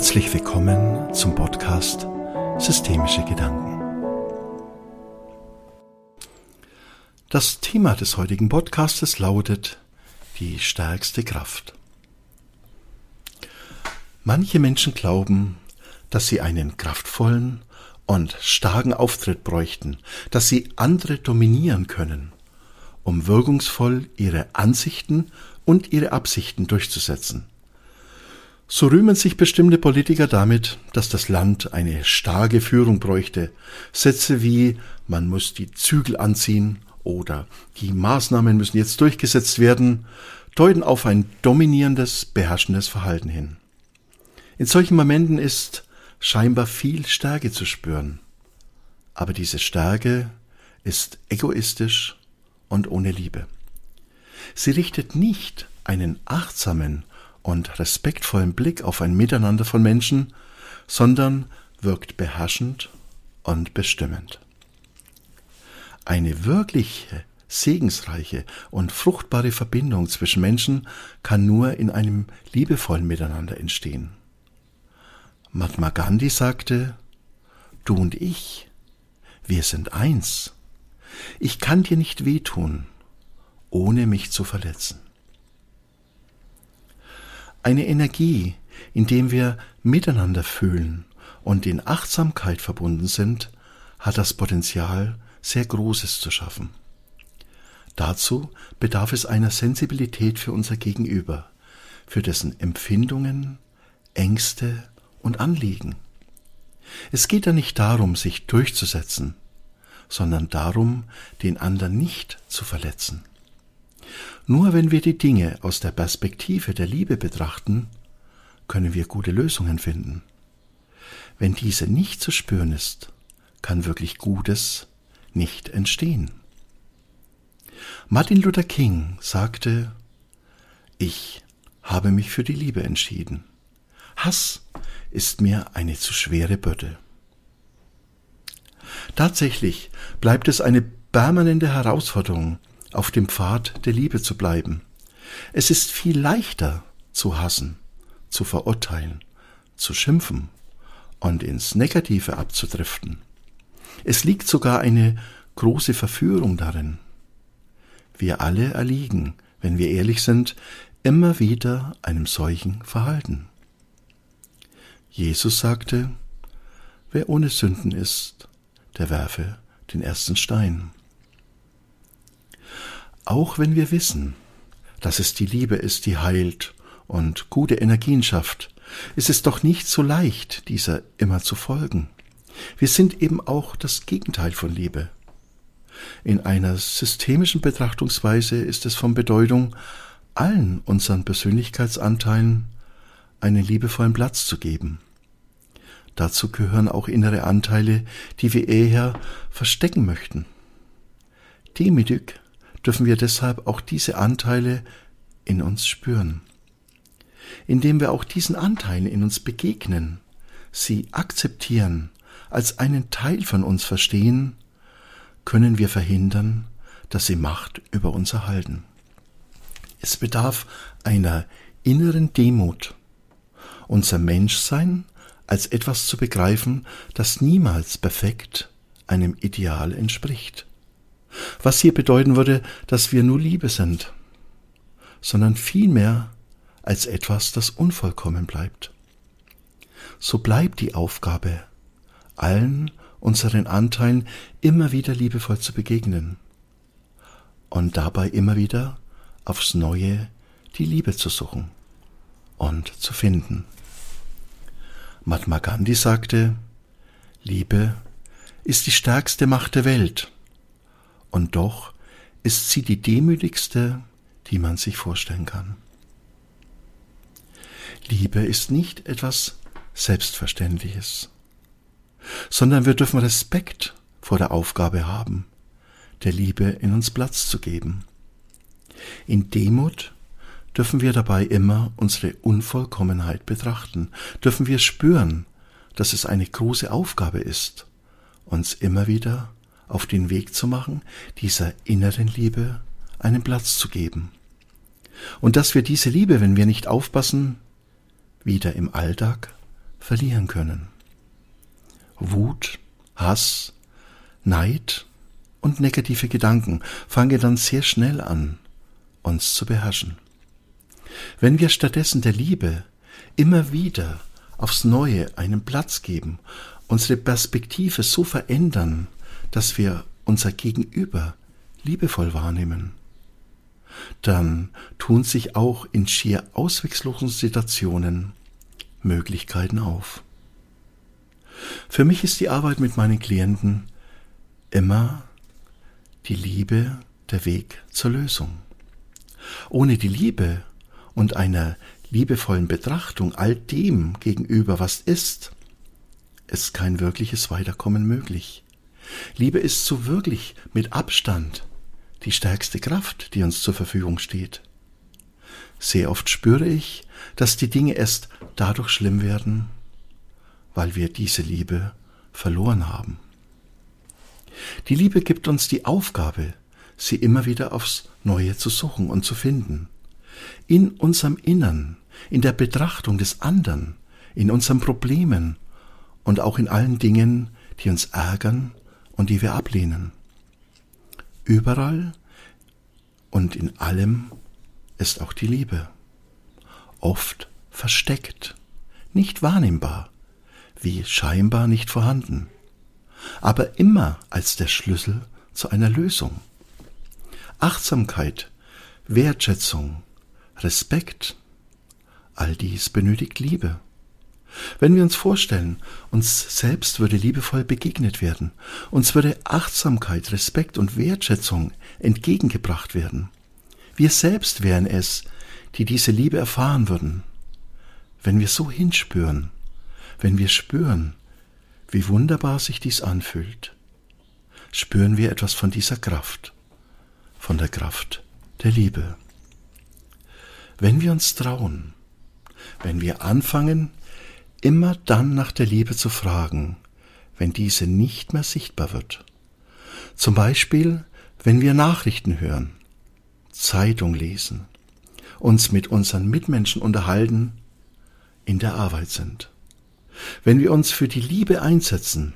Herzlich willkommen zum Podcast Systemische Gedanken. Das Thema des heutigen Podcastes lautet die stärkste Kraft. Manche Menschen glauben, dass sie einen kraftvollen und starken Auftritt bräuchten, dass sie andere dominieren können, um wirkungsvoll ihre Ansichten und ihre Absichten durchzusetzen. So rühmen sich bestimmte Politiker damit, dass das Land eine starke Führung bräuchte. Sätze wie man muss die Zügel anziehen oder die Maßnahmen müssen jetzt durchgesetzt werden, deuten auf ein dominierendes, beherrschendes Verhalten hin. In solchen Momenten ist scheinbar viel Stärke zu spüren. Aber diese Stärke ist egoistisch und ohne Liebe. Sie richtet nicht einen achtsamen und respektvollen Blick auf ein Miteinander von Menschen, sondern wirkt beherrschend und bestimmend. Eine wirkliche, segensreiche und fruchtbare Verbindung zwischen Menschen kann nur in einem liebevollen Miteinander entstehen. Mahatma Gandhi sagte, Du und ich, wir sind eins. Ich kann dir nicht wehtun, ohne mich zu verletzen eine Energie, indem wir miteinander fühlen und in Achtsamkeit verbunden sind, hat das Potenzial, sehr Großes zu schaffen. Dazu bedarf es einer Sensibilität für unser Gegenüber, für dessen Empfindungen, Ängste und Anliegen. Es geht da nicht darum, sich durchzusetzen, sondern darum, den anderen nicht zu verletzen. Nur wenn wir die Dinge aus der Perspektive der Liebe betrachten, können wir gute Lösungen finden. Wenn diese nicht zu spüren ist, kann wirklich Gutes nicht entstehen. Martin Luther King sagte, ich habe mich für die Liebe entschieden. Hass ist mir eine zu schwere Bürde. Tatsächlich bleibt es eine permanente Herausforderung, auf dem Pfad der Liebe zu bleiben. Es ist viel leichter zu hassen, zu verurteilen, zu schimpfen und ins Negative abzudriften. Es liegt sogar eine große Verführung darin. Wir alle erliegen, wenn wir ehrlich sind, immer wieder einem solchen Verhalten. Jesus sagte, wer ohne Sünden ist, der werfe den ersten Stein. Auch wenn wir wissen, dass es die Liebe ist, die heilt und gute Energien schafft, ist es doch nicht so leicht, dieser immer zu folgen. Wir sind eben auch das Gegenteil von Liebe. In einer systemischen Betrachtungsweise ist es von Bedeutung, allen unseren Persönlichkeitsanteilen einen liebevollen Platz zu geben. Dazu gehören auch innere Anteile, die wir eher verstecken möchten. Demütig dürfen wir deshalb auch diese Anteile in uns spüren. Indem wir auch diesen Anteilen in uns begegnen, sie akzeptieren, als einen Teil von uns verstehen, können wir verhindern, dass sie Macht über uns erhalten. Es bedarf einer inneren Demut, unser Menschsein als etwas zu begreifen, das niemals perfekt einem Ideal entspricht was hier bedeuten würde, dass wir nur Liebe sind, sondern vielmehr als etwas, das unvollkommen bleibt. So bleibt die Aufgabe, allen unseren Anteilen immer wieder liebevoll zu begegnen und dabei immer wieder aufs Neue die Liebe zu suchen und zu finden. Mahatma Gandhi sagte, Liebe ist die stärkste Macht der Welt und doch ist sie die demütigste, die man sich vorstellen kann. Liebe ist nicht etwas Selbstverständliches, sondern wir dürfen Respekt vor der Aufgabe haben, der Liebe in uns Platz zu geben. In Demut dürfen wir dabei immer unsere Unvollkommenheit betrachten, dürfen wir spüren, dass es eine große Aufgabe ist, uns immer wieder auf den Weg zu machen, dieser inneren Liebe einen Platz zu geben. Und dass wir diese Liebe, wenn wir nicht aufpassen, wieder im Alltag verlieren können. Wut, Hass, Neid und negative Gedanken fangen dann sehr schnell an, uns zu beherrschen. Wenn wir stattdessen der Liebe immer wieder aufs Neue einen Platz geben, unsere Perspektive so verändern, dass wir unser Gegenüber liebevoll wahrnehmen, dann tun sich auch in schier ausweglosen Situationen Möglichkeiten auf. Für mich ist die Arbeit mit meinen Klienten immer die Liebe der Weg zur Lösung. Ohne die Liebe und einer liebevollen Betrachtung all dem gegenüber, was ist, ist kein wirkliches Weiterkommen möglich. Liebe ist so wirklich mit Abstand die stärkste Kraft, die uns zur Verfügung steht. Sehr oft spüre ich, dass die Dinge erst dadurch schlimm werden, weil wir diese Liebe verloren haben. Die Liebe gibt uns die Aufgabe, sie immer wieder aufs Neue zu suchen und zu finden. In unserem Innern, in der Betrachtung des anderen, in unseren Problemen und auch in allen Dingen, die uns ärgern und die wir ablehnen. Überall und in allem ist auch die Liebe. Oft versteckt, nicht wahrnehmbar, wie scheinbar nicht vorhanden, aber immer als der Schlüssel zu einer Lösung. Achtsamkeit, Wertschätzung, Respekt, all dies benötigt Liebe. Wenn wir uns vorstellen, uns selbst würde liebevoll begegnet werden, uns würde Achtsamkeit, Respekt und Wertschätzung entgegengebracht werden. Wir selbst wären es, die diese Liebe erfahren würden. Wenn wir so hinspüren, wenn wir spüren, wie wunderbar sich dies anfühlt, spüren wir etwas von dieser Kraft, von der Kraft der Liebe. Wenn wir uns trauen, wenn wir anfangen, immer dann nach der Liebe zu fragen, wenn diese nicht mehr sichtbar wird. Zum Beispiel, wenn wir Nachrichten hören, Zeitung lesen, uns mit unseren Mitmenschen unterhalten, in der Arbeit sind. Wenn wir uns für die Liebe einsetzen,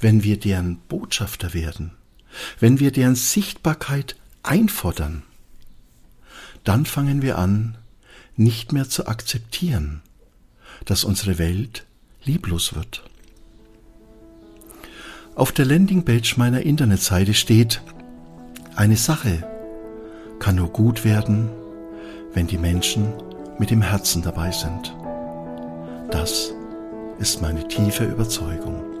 wenn wir deren Botschafter werden, wenn wir deren Sichtbarkeit einfordern, dann fangen wir an, nicht mehr zu akzeptieren, dass unsere Welt lieblos wird. Auf der Landingpage meiner Internetseite steht, eine Sache kann nur gut werden, wenn die Menschen mit dem Herzen dabei sind. Das ist meine tiefe Überzeugung.